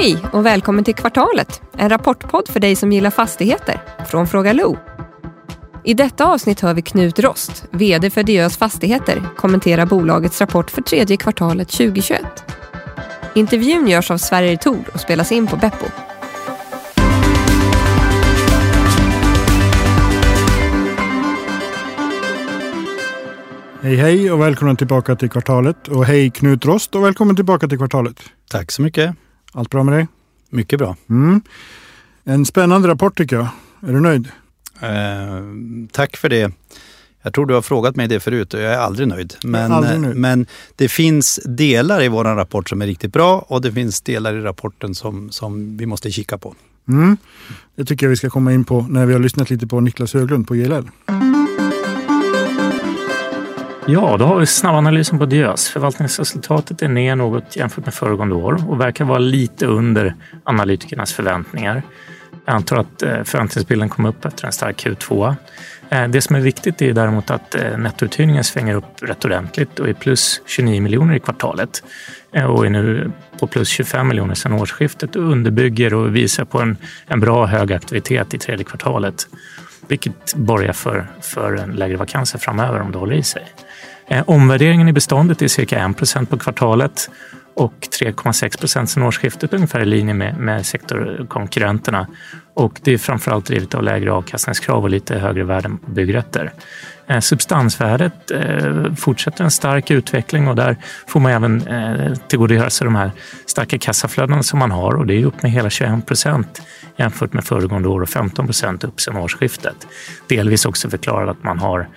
Hej och välkommen till Kvartalet, en rapportpodd för dig som gillar fastigheter från Fråga Lo. I detta avsnitt hör vi Knut Rost, VD för Diös Fastigheter, kommentera bolagets rapport för tredje kvartalet 2021. Intervjun görs av Sverige Tor och spelas in på Beppo. Hej hej och välkommen tillbaka till kvartalet. Och hej Knut Rost och välkommen tillbaka till kvartalet. Tack så mycket. Allt bra med dig? Mycket bra. Mm. En spännande rapport tycker jag. Är du nöjd? Eh, tack för det. Jag tror du har frågat mig det förut och jag är aldrig nöjd. Men, aldrig nöjd. men det finns delar i vår rapport som är riktigt bra och det finns delar i rapporten som, som vi måste kika på. Mm. Det tycker jag vi ska komma in på när vi har lyssnat lite på Niklas Höglund på JLL. Ja, då har vi snabbanalysen på Diös. Förvaltningsresultatet är ner något jämfört med föregående år och verkar vara lite under analytikernas förväntningar. Jag antar att eh, förväntningsbilden kom upp efter en stark Q2. Eh, det som är viktigt är däremot att eh, nettouthyrningen svänger upp rätt ordentligt och är plus 29 miljoner i kvartalet och är nu på plus 25 miljoner sedan årsskiftet och underbygger och visar på en, en bra hög aktivitet i tredje kvartalet vilket borgar för, för en lägre vakanser framöver om det håller i sig. Eh, omvärderingen i beståndet är cirka 1 procent på kvartalet och 3,6 procent sedan årsskiftet, ungefär i linje med, med sektorkonkurrenterna. Och det är framförallt drivet av lägre avkastningskrav och lite högre värden på byggrätter. Eh, substansvärdet eh, fortsätter en stark utveckling och där får man även eh, tillgodogöra sig de här starka kassaflödena som man har och det är upp med hela 21 procent jämfört med föregående år och 15 procent upp sedan årsskiftet. Delvis också förklarat att man har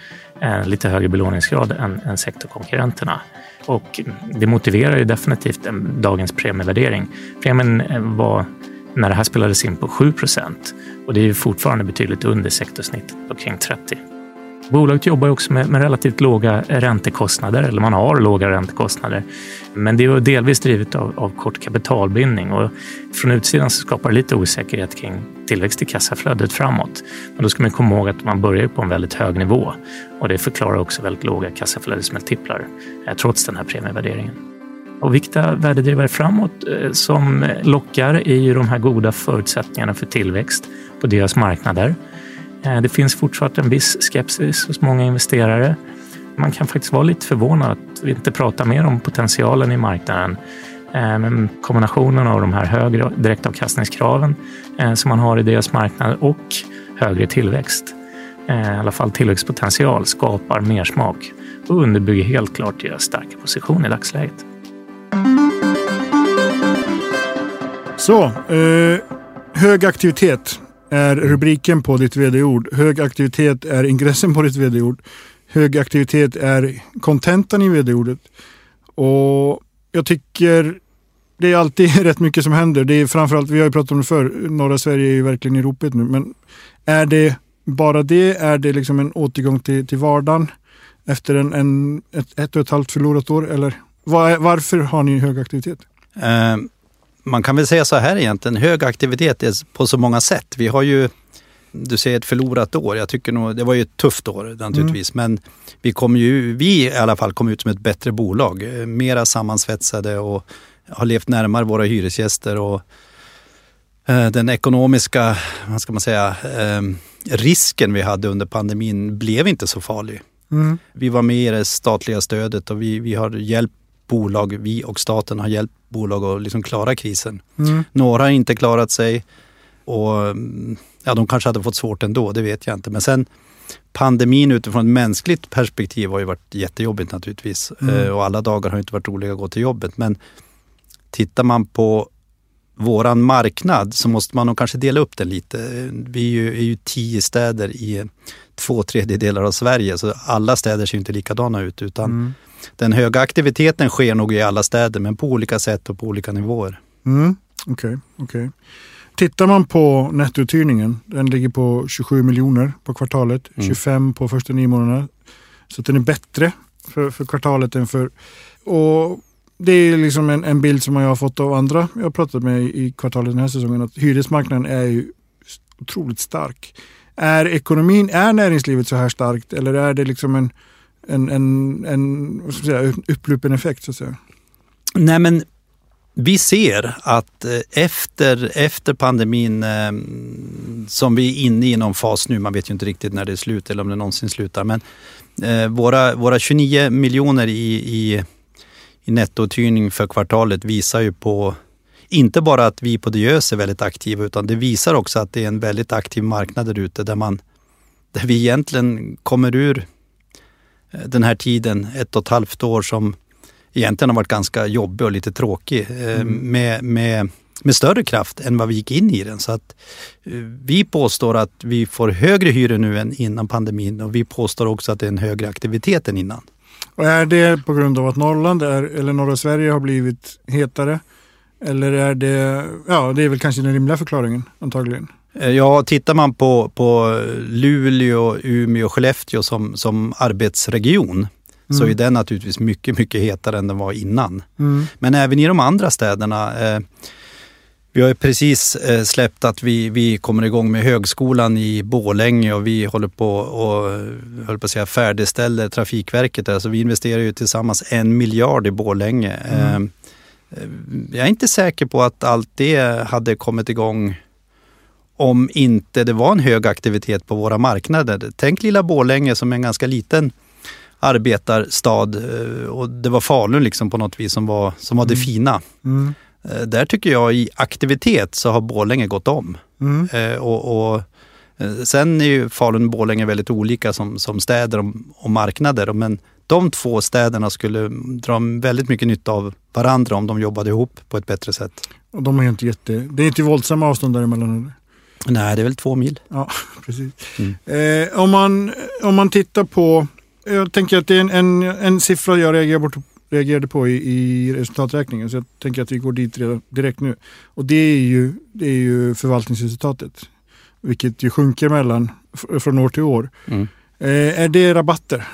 en lite högre belåningsgrad än, än sektorkonkurrenterna. Och det motiverar ju definitivt dagens premievärdering. Premien eh, var när det här spelades in på 7 procent och det är ju fortfarande betydligt under sektorsnittet på kring 30. Bolaget jobbar också med, med, relativt låga räntekostnader, eller man har låga räntekostnader. Men det är delvis drivet av, av kort kapitalbindning och från utsidan så skapar det lite osäkerhet kring tillväxt i kassaflödet framåt. Men då ska man komma ihåg att man börjar på en väldigt hög nivå och det förklarar också väldigt låga kassaflödesmultiplar eh, trots den här premievärderingen. Och viktiga värdedrivare framåt eh, som lockar är ju de här goda förutsättningarna för tillväxt på deras marknader. Eh, det finns fortsatt en viss skepsis hos många investerare. Man kan faktiskt vara lite förvånad att vi inte pratar mer om potentialen i marknaden. Eh, men kombinationen av de här högre direktavkastningskraven eh, som man har i deras marknad och högre tillväxt, i alla fall tillväxtpotential, skapar mer smak och underbygger helt klart deras starka position i dagsläget. Så, eh, hög aktivitet är rubriken på ditt vd-ord. Hög aktivitet är ingressen på ditt vd-ord. Hög aktivitet är kontentan i vd-ordet. Och jag tycker det är alltid rätt mycket som händer. Det är framförallt, vi har ju pratat om det förr, norra Sverige är ju verkligen i ropet nu. Men är det bara det? Är det liksom en återgång till, till vardagen efter en, en, ett, ett och ett halvt förlorat år? Eller var, varför har ni hög aktivitet? Uh, man kan väl säga så här egentligen, hög aktivitet är på så många sätt. Vi har ju, du säger ett förlorat år. Jag tycker nog, det var ju ett tufft år naturligtvis. Mm. Men vi kom ju, vi i alla fall kom ut som ett bättre bolag. Mera sammansvetsade och har levt närmare våra hyresgäster. Och eh, den ekonomiska, vad ska man säga, eh, risken vi hade under pandemin blev inte så farlig. Mm. Vi var med i det statliga stödet och vi, vi har hjälpt bolag, vi och staten har hjälpt bolag att liksom klara krisen. Mm. Några har inte klarat sig och ja, de kanske hade fått svårt ändå, det vet jag inte. Men sen pandemin utifrån ett mänskligt perspektiv har ju varit jättejobbigt naturligtvis. Mm. Eh, och alla dagar har inte varit roliga att gå till jobbet. Men tittar man på våran marknad så måste man nog kanske dela upp den lite. Vi är ju, är ju tio städer i två tredjedelar av Sverige så alla städer ser inte likadana ut utan mm den höga aktiviteten sker nog i alla städer men på olika sätt och på olika nivåer. Mm. Okay, okay. Tittar man på nettouthyrningen, den ligger på 27 miljoner på kvartalet, mm. 25 på första nio månaderna. Så den är bättre för, för kvartalet än för... Och det är liksom en, en bild som jag har fått av andra jag har pratat med i kvartalet den här säsongen, att hyresmarknaden är ju otroligt stark. Är ekonomin, är näringslivet så här starkt eller är det liksom en en, en, en vad ska säga, upplupen effekt så att säga? Nej men vi ser att eh, efter, efter pandemin eh, som vi är inne i någon fas nu, man vet ju inte riktigt när det är slut eller om det någonsin slutar, men eh, våra, våra 29 miljoner i, i, i nettouthyrning för kvartalet visar ju på inte bara att vi på Diös är väldigt aktiva utan det visar också att det är en väldigt aktiv marknad där ute där, man, där vi egentligen kommer ur den här tiden, ett och ett halvt år som egentligen har varit ganska jobbig och lite tråkig eh, mm. med, med, med större kraft än vad vi gick in i den. Så att eh, vi påstår att vi får högre hyror nu än innan pandemin och vi påstår också att det är en högre aktivitet än innan. Och är det på grund av att Norrland är, eller norra Sverige har blivit hetare? Eller är det, ja det är väl kanske den rimliga förklaringen antagligen? Eh, ja, tittar man på, på Luleå, Umeå och Skellefteå som, som arbetsregion mm. så är den naturligtvis mycket, mycket hetare än den var innan. Mm. Men även i de andra städerna eh, vi har ju precis eh, släppt att vi, vi kommer igång med högskolan i Bålänge och vi håller på och höll på att säga, färdigställer Trafikverket där. Så vi investerar ju tillsammans en miljard i Borlänge. Mm. Eh, jag är inte säker på att allt det hade kommit igång om inte det var en hög aktivitet på våra marknader. Tänk lilla Borlänge som är en ganska liten arbetarstad eh, och det var Falun liksom på något vis som var, som var det mm. fina. Mm. Eh, där tycker jag i aktivitet så har Borlänge gått om. Mm. Eh, och, och, sen är ju Falun och Borlänge väldigt olika som, som städer och, och marknader. Men de två städerna skulle dra väldigt mycket nytta av varandra om de jobbade ihop på ett bättre sätt. Och de är inte jätte, det är inte våldsamma avstånd däremellan? Nej, det är väl två mil. Ja, precis. Mm. Eh, om, man, om man tittar på jag tänker att det är en, en, en siffra jag reagerar bort, reagerade på i, i, resultaträkningen. Så jag tänker att vi går dit redan, direkt nu. Och det är ju, det är ju förvaltningsresultatet. Vilket ju sjunker mellan, från år till år. Mm. Eh, är det rabatter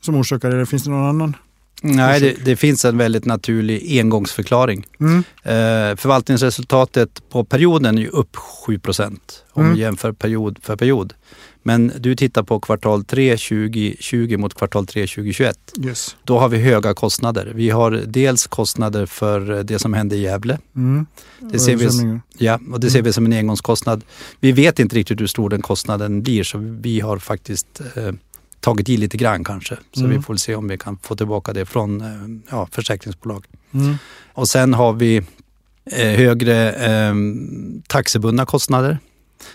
som orsakar det eller finns det någon annan? Nej, det, det, finns en väldigt naturlig engångsförklaring. Mm. Eh, förvaltningsresultatet på perioden är ju upp 7 procent om mm. vi jämför period för period. Men du tittar på kvartal 3 2020 mot kvartal 3 2021. Yes. Då har vi höga kostnader. Vi har dels kostnader för det som hände i Gävle. Mm. Det, ser vi, ja, och det ser mm. vi som en engångskostnad. Vi vet inte riktigt hur stor den kostnaden blir så vi har faktiskt eh, tagit i lite grann kanske. Så mm. vi får se om vi kan få tillbaka det från eh, ja, försäkringsbolag. Mm. Och sen har vi eh, högre eh, taxebundna kostnader.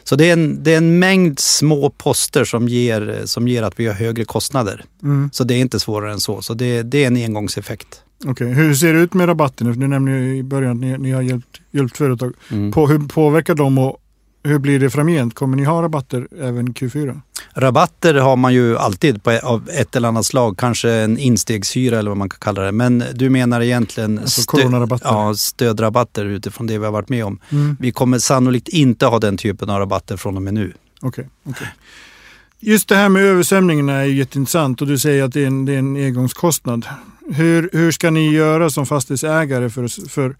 Så det är, en, det är en mängd små poster som ger, som ger att vi har högre kostnader. Mm. Så det är inte svårare än så. Så det, det är en engångseffekt. Okej, okay. hur ser det ut med rabatterna? Du nämnde i början att ni, ni har hjälpt, hjälpt företag. Mm. På, hur påverkar de och hur blir det framgent? Kommer ni ha rabatter även Q4? Rabatter har man ju alltid på, av ett eller annat slag. Kanske en instegshyra eller vad man kan kalla det. Men du menar egentligen alltså stö ja, stödrabatter utifrån det vi har varit med om. Mm. Vi kommer sannolikt inte ha den typen av rabatter från och med nu. Okay, okay. Just det här med översvämningarna är jätteintressant och du säger att det är en, det är en engångskostnad. Hur, hur ska ni göra som fastighetsägare för, för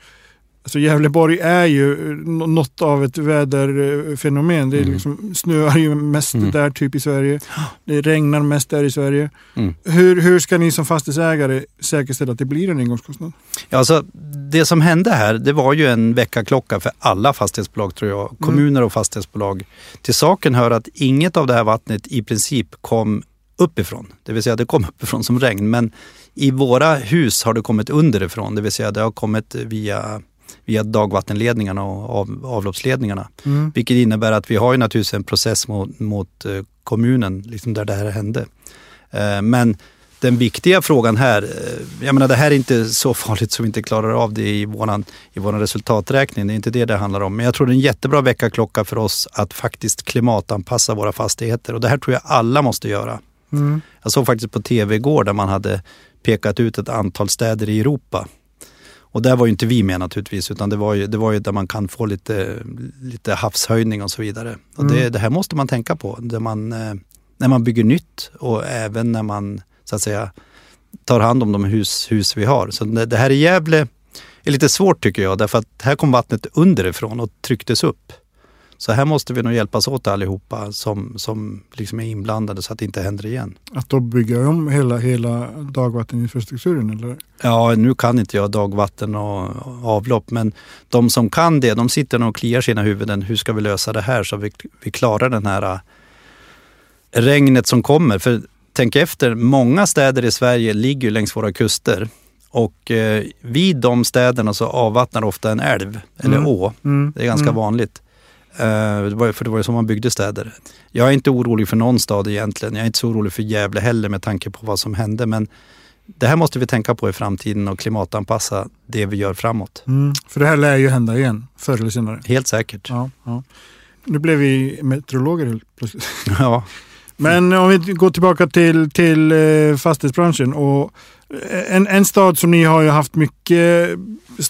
Alltså Gävleborg är ju något av ett väderfenomen. Det är mm. liksom, snöar ju mest mm. där typ i Sverige. Det regnar mest där i Sverige. Mm. Hur, hur ska ni som fastighetsägare säkerställa att det blir en engångskostnad? Ja, alltså, det som hände här, det var ju en väckarklocka för alla fastighetsbolag tror jag. Mm. Kommuner och fastighetsbolag. Till saken hör att inget av det här vattnet i princip kom uppifrån. Det vill säga det kom uppifrån som regn. Men i våra hus har det kommit underifrån. Det vill säga det har kommit via via dagvattenledningarna och av, avloppsledningarna. Mm. Vilket innebär att vi har ju naturligtvis en process mot, mot eh, kommunen liksom där det här hände. Eh, men den viktiga frågan här, eh, jag menar det här är inte så farligt som vi inte klarar av det i våran, i våran resultaträkning. Det är inte det det handlar om. Men jag tror det är en jättebra väckarklocka för oss att faktiskt klimatanpassa våra fastigheter. Och det här tror jag alla måste göra. Mm. Jag såg faktiskt på tv igår där man hade pekat ut ett antal städer i Europa och där var ju inte vi med naturligtvis utan det var ju, det var ju där man kan få lite, lite havshöjning och så vidare. Och mm. det, det, här måste man tänka på där man, eh, när man bygger nytt och även när man så att säga tar hand om de hus, hus vi har. Så det, det här i Gävle är lite svårt tycker jag därför att här kom vattnet underifrån och trycktes upp. Så här måste vi nog hjälpas åt allihopa som, som liksom är inblandade så att det inte händer igen. Att då bygga om hela, hela dagvatteninfrastrukturen eller? Ja, nu kan inte jag dagvatten och avlopp, men de som kan det, de sitter nog och kliar sina huvuden. Hur ska vi lösa det här så vi, vi klarar den här äh, regnet som kommer? För tänk efter, många städer i Sverige ligger längs våra kuster. Och eh, vid de städerna så avvattnar ofta en älv eller Mm. å. Mm. Det är ganska mm. vanligt. Eh, det var, ju- för det var ju så man byggde städer. Jag är inte orolig för någon stad egentligen. Jag är inte så orolig för Gävle heller med tanke på vad som hände. Men det här måste vi tänka på i framtiden och klimatanpassa det vi gör framåt. Mm. För det här lär ju hända igen, förr eller senare. Helt säkert. Ja, ja. Nu blev vi meteorologer helt plötsligt. Ja. Men om vi går tillbaka till, till eh, fastighetsbranschen. Och eh, en, en stad som ni har ju haft mycket,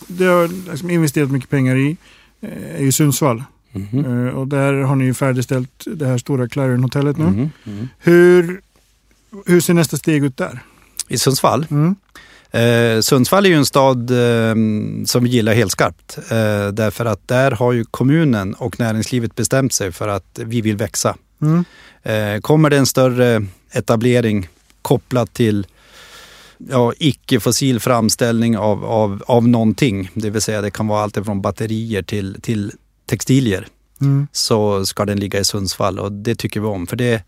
det har liksom investerat mycket pengar i, är ju Sundsvall. Eh, Och där har ni ju färdigställt det här stora Clarion-hotellet nu. Mhm. Mhm. Hur, hur ser nästa steg ut där? I Sundsvall. Mm. Eh, Sundsvall är ju en stad eh, som vi gillar helt skarpt. Eh, därför att där har ju kommunen och näringslivet bestämt sig för att vi vill växa. Mm. Eh, kommer det en större etablering kopplat till ja, icke-fossil framställning av, av, av någonting, det vill säga det kan vara allt från batterier till, till textilier, Mm. så ska den ligga i Sundsvall och det tycker vi om. För det,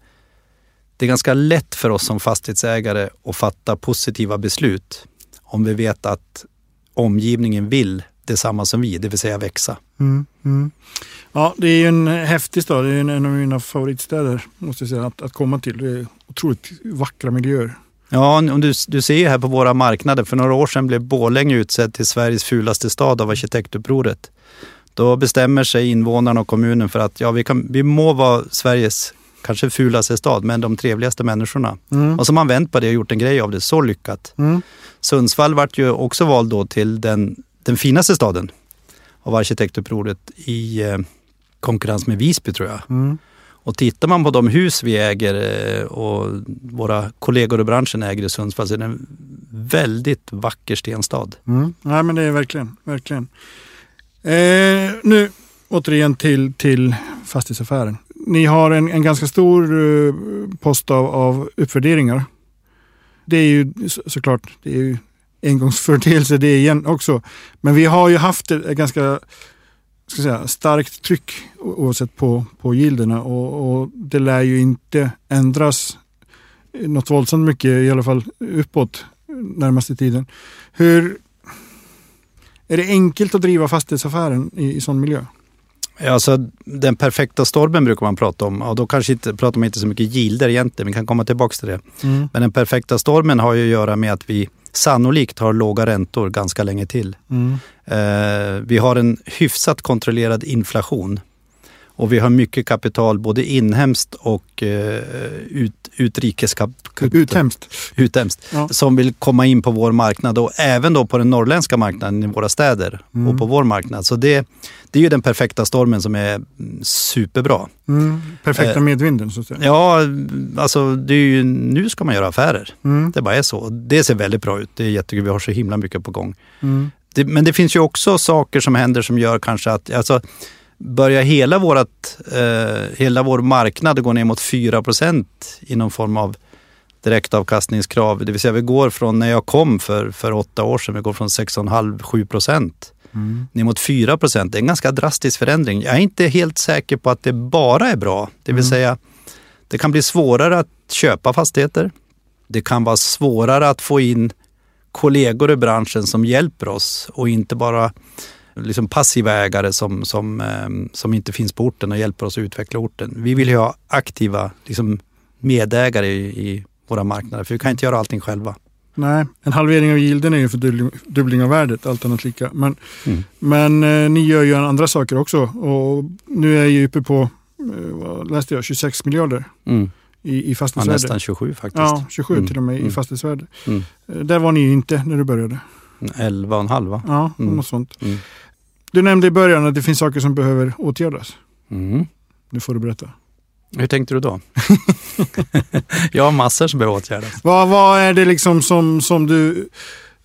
det är ganska lätt för oss som fastighetsägare att fatta positiva beslut om vi vet att omgivningen vill detsamma som vi, det vill säga växa. Mm. Mm. Ja, det är ju en häftig stad. Det är en, en av mina favoritstäder måste jag säga, att, att komma till. Det är otroligt vackra miljöer. Ja, om du, du ser ju här på våra marknader, för några år sedan blev Borlänge utsedd till Sveriges fulaste stad av arkitektupproret. Då bestämmer sig invånarna och kommunen för att ja, vi, kan, vi må vara Sveriges kanske fulaste stad, men de trevligaste människorna. Mm. Och så har man vänt på det och gjort en grej av det, så lyckat. Mm. Sundsvall vart ju också vald då till den, den finaste staden av arkitektupproret i eh, konkurrens med Visby tror jag. Mm. Och tittar man på de hus vi äger eh, och våra kollegor i branschen äger i Sundsvall så är det en väldigt vacker stenstad. Mm. Nej, men det är verkligen, verkligen. Eh, nu återigen till, till fastighetsaffären. Ni har en, en ganska stor eh, post av, av uppvärderingar. Det är ju så, såklart det är ju engångsföreteelse det igen också. Men vi har ju haft ett, ganska ska säga, starkt tryck oavsett på, på gilderna och, och det lär ju inte ändras något våldsamt mycket, i alla fall uppåt närmaste tiden. Hur är det enkelt att driva fastighetsaffären i, i sån miljö? Alltså, den perfekta stormen brukar man prata om och då kanske inte, pratar man inte så mycket gilder egentligen, vi kan komma tillbaka till det. Mm. Men den perfekta stormen har ju att göra med att vi sannolikt har låga räntor ganska länge till. Mm. Eh, vi har en hyfsat kontrollerad inflation. Och vi har mycket kapital, både inhemskt och eh, ut, utrikeskapital. Uthemskt. Uthemskt. Ja. Som vill komma in på vår marknad och även då på den norrländska marknaden i våra städer Mm. och på vår marknad. Så det, det är ju den perfekta stormen som är superbra. Mm. Perfekta Eh, medvinden så att säga. Ja, alltså det är ju, nu ska man göra affärer. Mm. Det bara är så. Det ser väldigt bra ut. Det är jättekul. Vi har så himla mycket på gång. Mm. Det, men det finns ju också saker som händer som gör kanske att, alltså börjar hela, vårat, eh, hela vår marknad gå ner mot 4% i någon form av direktavkastningskrav. Det vill säga vi går från när jag kom för, för åtta år sedan, vi går från 6,5-7 procent Mm. ner mot 4 procent. Det är en ganska drastisk förändring. Jag är inte helt säker på att det bara är bra. Det vill Mm. säga, det kan bli svårare att köpa fastigheter. Det kan vara svårare att få in kollegor i branschen som hjälper oss och inte bara liksom passiva ägare som, som, eh, som inte finns på orten och hjälper oss att utveckla orten. Vi vill ju ha aktiva liksom, medägare i, i våra marknader för vi kan inte göra allting själva. Nej, en halvering av gilden är ju för dubbling, av värdet, allt annat lika. Men, Mm. men eh, ni gör ju andra saker också och nu är jag uppe på, eh, vad läste jag, 26 miljarder Mm. i, i Ja, fastighetsvärde. nästan 27 faktiskt. Ja, 27 Mm. till och med i Mm. fastighetsvärde. Mm. Eh, Där var ni ju inte när du började. 11,5 va? Ja, Mm. något sånt. Du nämnde i början att det finns saker som behöver åtgärdas. Mm. Nu får du berätta. Hur tänkte du då? jag har massor som behöver åtgärdas. Vad, vad är det liksom som, som du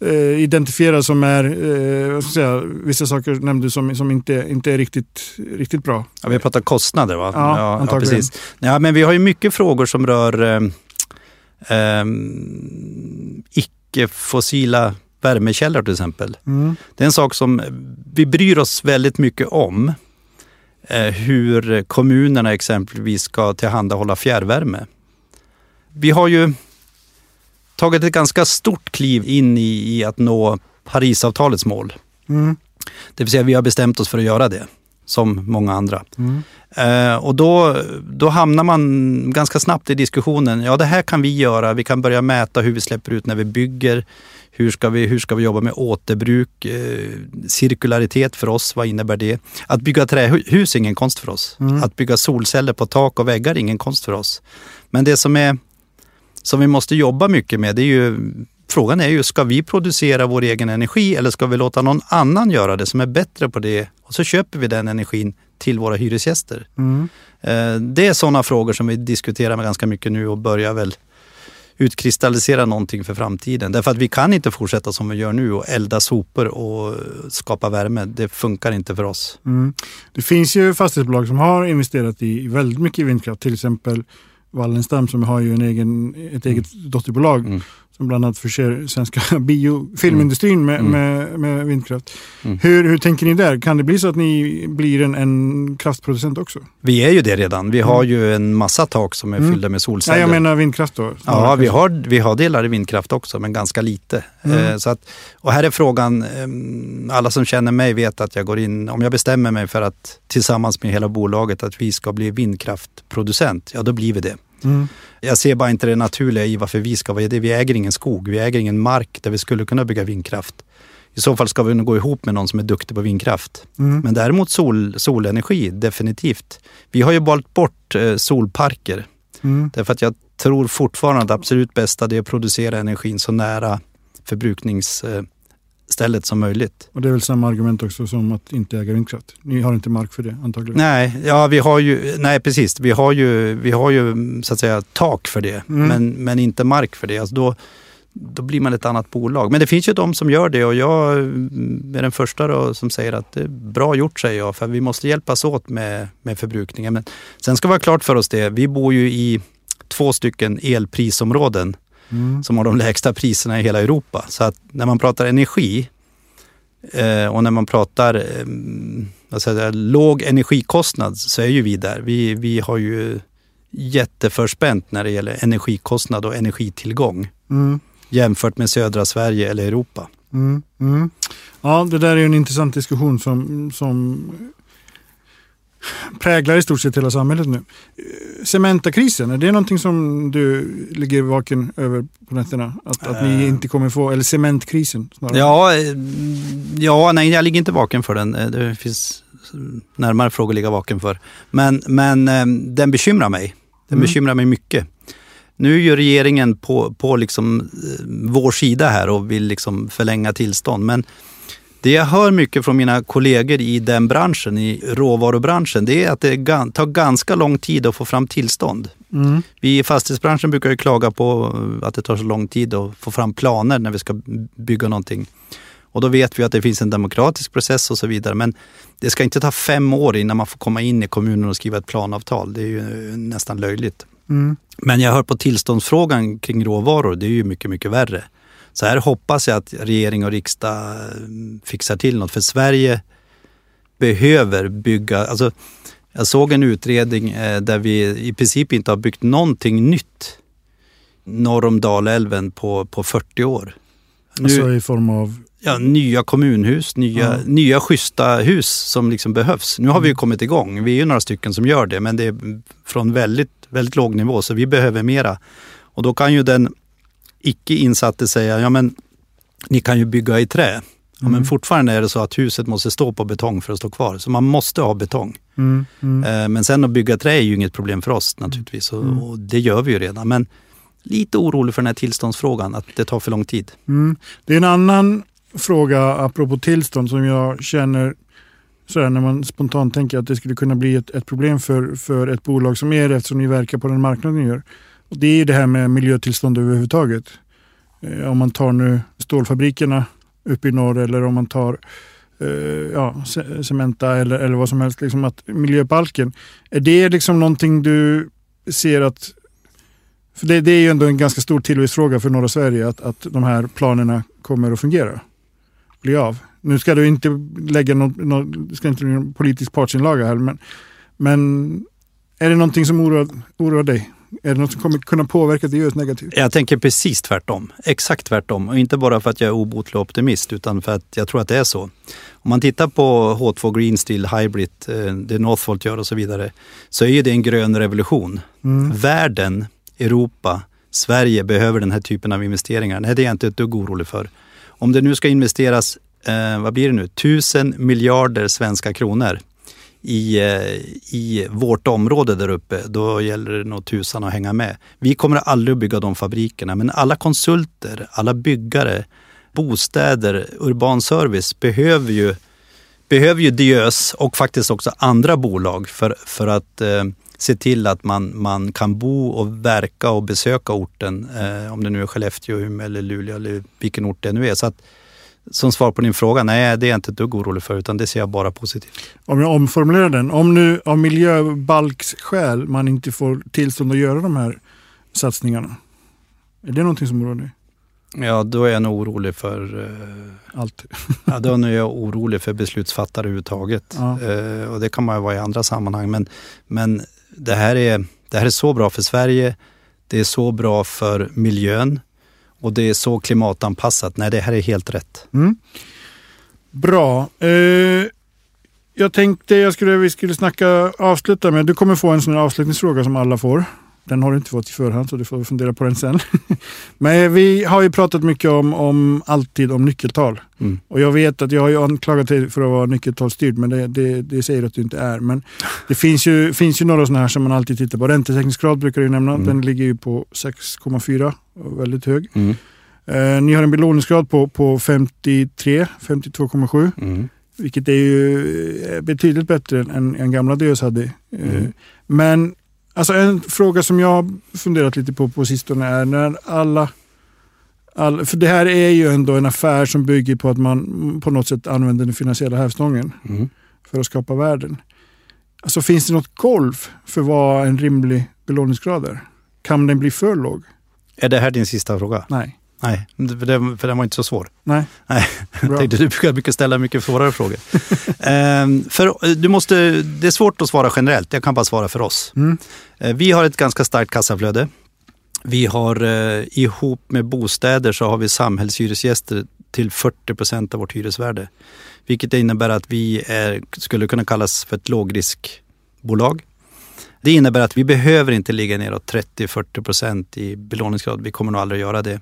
eh, identifiera som är, eh, vad ska jag säga, vissa saker nämnde du som, som inte, inte är riktigt, riktigt bra. Ja, vi pratar kostnader va? Ja, antagligen. precis. Ja, men vi har ju mycket frågor som rör eh, eh, icke-fossila värmekällor till exempel. Mm. Det är en sak som vi bryr oss väldigt mycket om. Eh, hur kommunerna exempelvis ska tillhandahålla fjärrvärme. Vi har ju tagit ett ganska stort kliv in i, i att nå Parisavtalets mål. Mm. Det vill säga vi har bestämt oss för att göra det, som många andra. Mm. Eh, och då, då hamnar man ganska snabbt i diskussionen, ja det här kan vi göra, vi kan börja mäta hur vi släpper ut när vi bygger. Hur ska vi, hur ska vi jobba med återbruk? Eh, cirkularitet för oss, vad innebär det? Att bygga trähus är ingen konst för oss. Mm. Att bygga solceller på tak och väggar är ingen konst för oss. Men det som, är, som vi måste jobba mycket med, det är ju Frågan är ju, ska vi producera vår egen energi eller ska vi låta någon annan göra det som är bättre på det? Och så köper vi den energin till våra hyresgäster. Mm. Eh, Det är sådana frågor som vi diskuterar med ganska mycket nu och börjar väl utkristallisera någonting för framtiden. Därför att vi kan inte fortsätta som vi gör nu och elda sopor och skapa värme. Det funkar inte för oss. Mm. Det finns ju fastighetsbolag som har investerat i väldigt mycket vindkraft. Till exempel Wallenstam som har ju en egen, ett eget dotterbolag Mm. Som bland annat förser svenska biofilmindustrin med, Mm. med, med vindkraft. Mm. Hur, hur tänker ni där? Kan det bli så att ni blir en, en kraftproducent också? Vi är ju det redan. Vi har ju en massa tak som är Mm. fyllda med solceller. Nej, jag menar vindkraft då. Ja, vi har, vi har delar i vindkraft också, men ganska lite. Mm. Eh, så att, och här är frågan, eh, alla som känner mig vet att jag går in, om jag bestämmer mig för att tillsammans med hela bolaget att vi ska bli vindkraftproducent, ja då blir vi det. Mm. Jag ser bara inte det naturliga i varför vi ska vara det. Vi äger ingen skog, vi äger ingen mark där vi skulle kunna bygga vindkraft. I så fall ska vi nog gå ihop med någon som är duktig på vindkraft. Mm. Men däremot sol, solenergi, definitivt. Vi har ju valt bort eh, solparker Mm. Därför att jag tror fortfarande att det absolut bästa det är att producera energin så nära förbrukningsstället som möjligt. Och det är väl samma argument också som att inte äga vindkraft. Ni har inte mark för det antagligen. Nej, ja, vi har ju, nej precis, vi har ju, vi har ju så att säga tak för det, Mm. men, men inte mark för det. Alltså då, då blir man ett annat bolag. Men det finns ju de som gör det och jag är den första då som säger att det är bra gjort säger jag, för vi måste hjälpas åt med, med förbrukningen. Men sen ska vi ha klart för oss det, vi bor ju i två stycken elprisområden Mm. som har de lägsta priserna i hela Europa. Så att när man pratar energi eh, och när man pratar eh, jag, låg energikostnad så är ju vi där. Vi, vi har ju jätteförspänt när det gäller energikostnad och energitillgång Mm. jämfört med södra Sverige eller Europa. Mm. Mm. Ja, det där är ju en intressant diskussion som, som präglar i stort sett hela samhället nu. Eh, Cementakrisen, är det någonting som du ligger vaken över på nätterna? Att, att ni Eh. inte kommer få, eller cementkrisen snarare? Ja, eh, ja, nej, jag ligger inte vaken för den. Det finns närmare frågor att ligga vaken för. Men, men den bekymrar mig. Den Mm. bekymrar mig mycket. Nu är ju regeringen på, på liksom, vår sida här och vill liksom förlänga tillstånd. Men det jag hör mycket från mina kollegor i den branschen, i råvarubranschen, det är att det tar ganska lång tid att få fram tillstånd. Mm. Vi i fastighetsbranschen brukar ju klaga på att det tar så lång tid att få fram planer när vi ska bygga någonting. Och då vet vi att det finns en demokratisk process och så vidare. Men det ska inte ta fem år innan man får komma in i kommunen och skriva ett planavtal. Det är ju eh, nästan löjligt. Mm. Men jag hör på tillståndsfrågan kring råvaror, det är ju mycket, mycket värre. Så här hoppas jag att regering och riksdag eh, fixar till något. För Sverige behöver bygga, alltså jag såg en utredning eh, där vi i princip inte har byggt någonting nytt norr om Dalälven på, på 40 år. Nu, Alltså i form av... ja, nya kommunhus, nya, Ja. nya schyssta hus som liksom behövs. Nu har vi ju kommit igång. Vi är ju några stycken som gör det, men det är från väldigt, väldigt låg nivå, så vi behöver mera. Och då kan ju den icke insatte säga, ja men ni kan ju bygga i trä. Ja, Mm. men fortfarande är det så att huset måste stå på betong för att stå kvar. Så man måste ha betong. Mm. Mm. Eh, Men sen att bygga trä är ju inget problem för oss naturligtvis. Och, Mm. och det gör vi ju redan. Men lite orolig för den här tillståndsfrågan, att det tar för lång tid. Mm. Det är en annan fråga apropå tillstånd som jag känner sådär, när man spontant tänker att det skulle kunna bli ett, ett problem för, för ett bolag som er eftersom ni verkar på den marknaden ni gör. Och det är ju det här med miljötillstånd överhuvudtaget. Eh, om man tar nu stålfabrikerna uppe i norr eller om man tar eh, ja, Cementa eller, eller vad som helst. Liksom att miljöbalken, är det liksom någonting du ser att för det, det är ju ändå en ganska stor tillväxtfråga för norra Sverige att, att de här planerna kommer att fungera. Bli av. Nu ska du inte lägga någon, någon, ska inte någon politisk partsinlaga här men, men är det någonting som oroar, oroar dig? Är det något som kommer kunna påverka DÖs negativt? Jag tänker precis tvärtom. Exakt tvärtom. Och inte bara för att jag är obotlig optimist utan för att jag tror att det är så. Om man tittar på H2 Green Steel Hybrid, eh, det Northvolt gör och så vidare, så är ju det en grön revolution. Världen, Europa, Sverige behöver den här typen av investeringar. Det är jag inte ett dugg orolig för. Om det nu ska investeras, eh, vad blir det nu, tusen miljarder svenska kronor i, eh, i vårt område där uppe, då gäller det nog tusan att hänga med. Vi kommer aldrig att bygga de fabrikerna, men alla konsulter, alla byggare, bostäder, urban service behöver ju, behöver ju Diös och faktiskt också andra bolag för, för att eh, se till att man, man kan bo och verka och besöka orten, eh, om det nu är Skellefteå, Umeå eller Luleå eller vilken ort det nu är. Så att, som svar på din fråga, nej det är jag inte ett dugg orolig för utan det ser jag bara positivt. Om jag omformulerar den. Om nu av miljöbalksskäl man inte får tillstånd att göra de här satsningarna. Är det någonting som oroar dig? Ja, då är jag nog orolig för eh, Allt. Ja, då är jag orolig för beslutsfattare överhuvudtaget. Ja. Eh, och det kan man ju vara i andra sammanhang. Men, men det, här är, det här är så bra för Sverige. Det är så bra för miljön. Och det är så klimatanpassat. Nej, det här är helt rätt. Mm. Bra. Eh, jag tänkte jag skulle, vi skulle snacka, avsluta med, du kommer få en sån här avslutningsfråga som alla får. Den har du inte fått i förhand så du får fundera på den sen. Men vi har ju pratat mycket om, om alltid om nyckeltal. Mm. Och jag vet att jag har ju anklagat dig för att vara nyckeltalsstyrd men det, det, det säger att du inte är. Men det finns ju, finns ju några sådana här som man alltid tittar på. Räntetäckningsgrad brukar du nämna. Mm. Den ligger ju på 6,4. och Väldigt hög. Mm. Eh, ni har en belåningsgrad på, på 53, 52,7. Mm. Vilket är ju eh, betydligt bättre än, än gamla Diös hade. Eh, Mm. Men alltså en fråga som jag funderat lite på på sistone är när alla, all, för det här är ju ändå en affär som bygger på att man på något sätt använder den finansiella hävstången Mm. för att skapa värden. Alltså finns det något golv för vad en rimlig belåningsgrad är? Kan den bli för låg? Är det här din sista fråga? Nej. Nej, för den, för den var inte så svår. Nej. Nej, jag tänkte du brukar mycket ställa mycket svårare frågor. Ehm, för, du måste, det är svårt att svara generellt, jag kan bara svara för oss. Mm. Eh, Vi har ett ganska starkt kassaflöde. Vi har eh, ihop med bostäder så har vi samhällshyresgäster till 40 procent av vårt hyresvärde. Vilket innebär att vi är, skulle kunna kallas för ett lågriskbolag. Det innebär att vi behöver inte ligga neråt 30-40 procent i belåningsgrad. Vi kommer nog aldrig att göra det.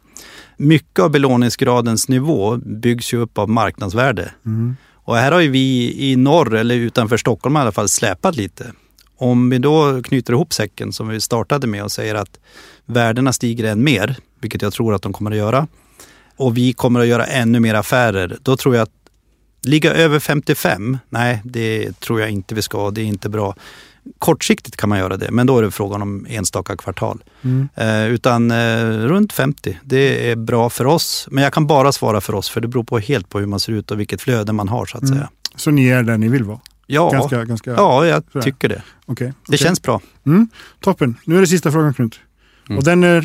Mycket av belåningsgradens nivå byggs ju upp av marknadsvärde. Mm. Och här har ju vi i norr, eller utanför Stockholm i alla fall, släpat lite. Om vi då knyter ihop säcken som vi startade med och säger att värdena stiger än mer, vilket jag tror att de kommer att göra, och vi kommer att göra ännu mer affärer, då tror jag att ligga över 55, nej det tror jag inte vi ska, det är inte bra. Kortsiktigt kan man göra det, men då är det frågan om enstaka kvartal. Mm. Eh, utan eh, runt 50, det är bra för oss. Men jag kan bara svara för oss, för det beror på helt på hur man ser ut och vilket flöde man har så att Mm. säga. Så ni är där ni vill vara? Ja, Ganska, ganska, ja jag sådär. tycker det. okej, Det okej. känns bra. Mm, toppen. Nu är det sista frågan Knut. Mm. Och den är,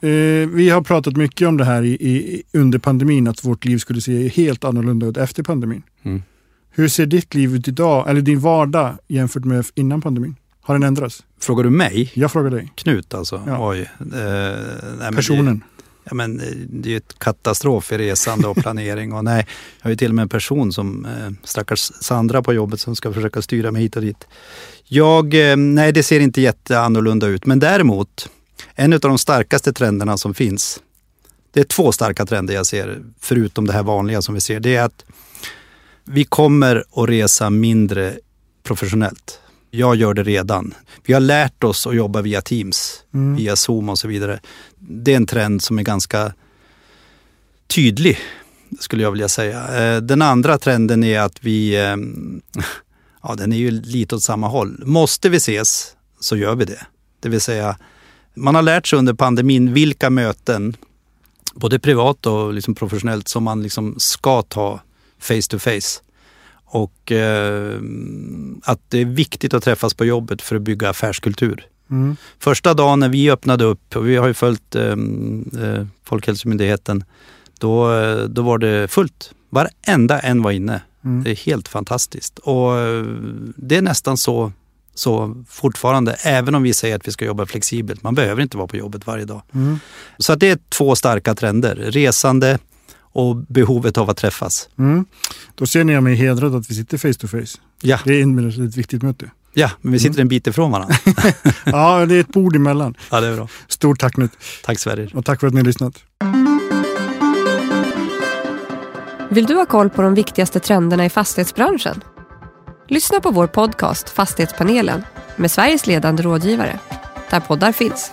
eh, vi har pratat mycket om det här i, i, under pandemin, att vårt liv skulle se helt annorlunda ut efter pandemin. Mm. Hur ser ditt liv ut idag, eller din vardag jämfört med innan pandemin? Har den ändrats? Frågar du mig? Jag frågar dig. Knut alltså? Ja. Oj. Eh, nej, Personen. Det, ja, men, eh, det är ju ett katastrof i resande och planering. Och nej, jag har ju till och med en person som eh, stackars Sandra på jobbet som ska försöka styra mig hit och dit. Jag, eh, nej det ser inte jätteannorlunda ut. Men däremot, en av de starkaste trenderna som finns. Det är två starka trender jag ser, förutom det här vanliga som vi ser. Det är att vi kommer att resa mindre professionellt. Jag gör det redan. Vi har lärt oss att jobba via Teams, Mm. via Zoom och så vidare. Det är en trend som är ganska tydlig, skulle jag vilja säga. Eh, Den andra trenden är att vi, eh, ja den är ju lite åt samma håll. Måste vi ses så gör vi det. Det vill säga, man har lärt sig under pandemin vilka möten både privat och liksom professionellt som man liksom ska ta face to face. Och eh, att det är viktigt att träffas på jobbet för att bygga affärskultur. Mm. Första dagen när vi öppnade upp, och vi har ju följt eh, eh, Folkhälsomyndigheten, då, eh, då var det fullt. Varenda en var inne. Mm. Det är helt fantastiskt. Och eh, det är nästan så, så fortfarande, även om vi säger att vi ska jobba flexibelt. Man behöver inte vara på jobbet varje dag. Mm. Så att det är två starka trender. Resande och behovet av att träffas. Mm. Då känner jag mig hedrad att vi sitter face to face. Ja, Det är ett viktigt möte. ja men vi sitter en bit ifrån varandra. Ja, det är ett bord emellan. Ja, det är bra. Stort tack nu Tack Sverrir. och tack för att ni har lyssnat. Vill du ha koll på de viktigaste trenderna i fastighetsbranschen? Lyssna på vår podcast Fastighetspanelen med Sveriges ledande rådgivare, där poddar finns.